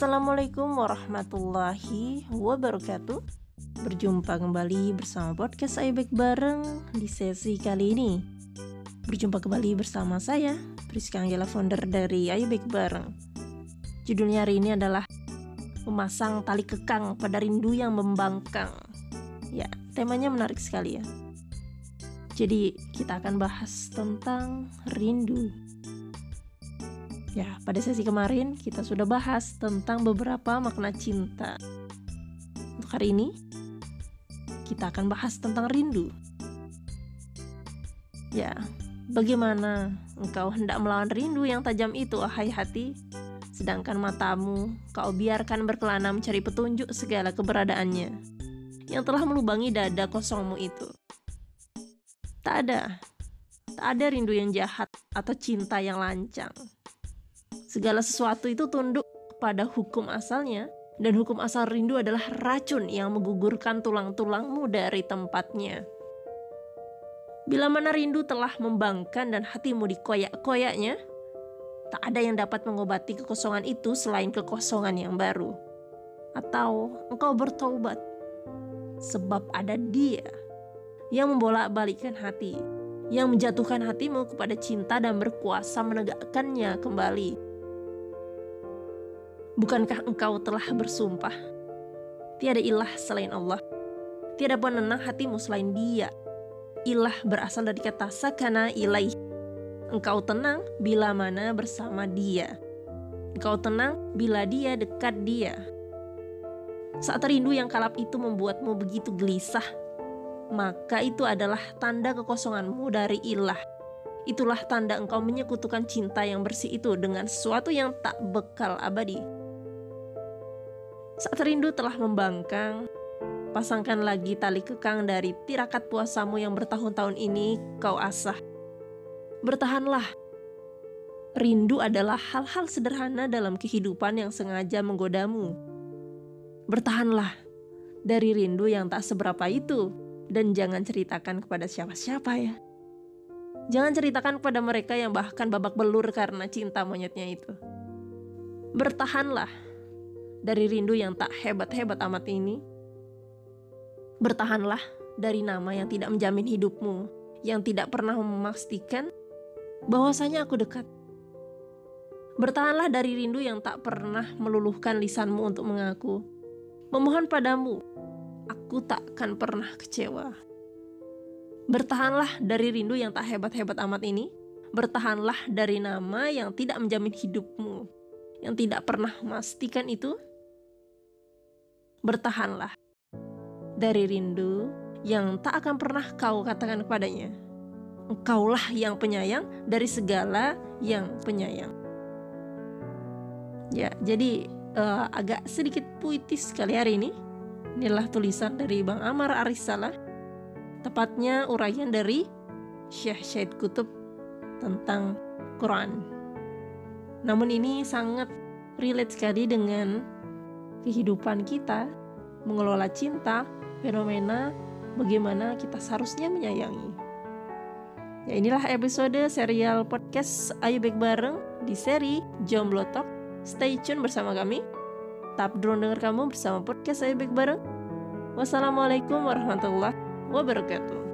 Assalamualaikum warahmatullahi wabarakatuh. Berjumpa kembali bersama podcast Baik Bareng di sesi kali ini. Berjumpa kembali bersama saya Priska Anggela founder dari Baik Bareng. Judulnya hari ini adalah Memasang tali kekang pada rindu yang membangkang. Ya, temanya menarik sekali ya. Jadi kita akan bahas tentang rindu Ya, pada sesi kemarin kita sudah bahas tentang beberapa makna cinta. Untuk hari ini, kita akan bahas tentang rindu. Ya, bagaimana engkau hendak melawan rindu yang tajam itu, ahai hati? Sedangkan matamu kau biarkan berkelana mencari petunjuk segala keberadaannya yang telah melubangi dada kosongmu itu. Tak ada, tak ada rindu yang jahat atau cinta yang lancang Segala sesuatu itu tunduk pada hukum asalnya, dan hukum asal rindu adalah racun yang menggugurkan tulang-tulangmu dari tempatnya. Bila mana rindu telah membangkan dan hatimu dikoyak-koyaknya, tak ada yang dapat mengobati kekosongan itu selain kekosongan yang baru. Atau engkau bertobat, sebab ada dia yang membolak-balikkan hati, yang menjatuhkan hatimu kepada cinta dan berkuasa menegakkannya kembali. Bukankah engkau telah bersumpah? Tiada ilah selain Allah. Tiada penenang hatimu selain dia. Ilah berasal dari kata sakana ilaih. Engkau tenang bila mana bersama dia. Engkau tenang bila dia dekat dia. Saat rindu yang kalap itu membuatmu begitu gelisah, maka itu adalah tanda kekosonganmu dari ilah. Itulah tanda engkau menyekutukan cinta yang bersih itu dengan sesuatu yang tak bekal abadi. Saat rindu telah membangkang, pasangkan lagi tali kekang dari tirakat puasamu yang bertahun-tahun ini kau asah. Bertahanlah. Rindu adalah hal-hal sederhana dalam kehidupan yang sengaja menggodamu. Bertahanlah dari rindu yang tak seberapa itu dan jangan ceritakan kepada siapa-siapa ya. Jangan ceritakan kepada mereka yang bahkan babak belur karena cinta monyetnya itu. Bertahanlah dari rindu yang tak hebat-hebat amat ini. Bertahanlah dari nama yang tidak menjamin hidupmu, yang tidak pernah memastikan bahwasanya aku dekat. Bertahanlah dari rindu yang tak pernah meluluhkan lisanmu untuk mengaku. Memohon padamu, aku tak akan pernah kecewa. Bertahanlah dari rindu yang tak hebat-hebat amat ini. Bertahanlah dari nama yang tidak menjamin hidupmu, yang tidak pernah memastikan itu bertahanlah dari rindu yang tak akan pernah kau katakan kepadanya. Engkaulah yang penyayang dari segala yang penyayang. Ya, jadi uh, agak sedikit puitis sekali hari ini. Inilah tulisan dari Bang Amar Arisalah. Tepatnya uraian dari Syekh Syed Kutub tentang Quran. Namun ini sangat relate sekali dengan kehidupan kita, mengelola cinta, fenomena bagaimana kita seharusnya menyayangi. Ya inilah episode serial podcast Ayo Baik Bareng di seri Jomblo Talk. Stay tune bersama kami. Tap drone denger kamu bersama podcast Ayo Baik Bareng. Wassalamualaikum warahmatullahi wabarakatuh.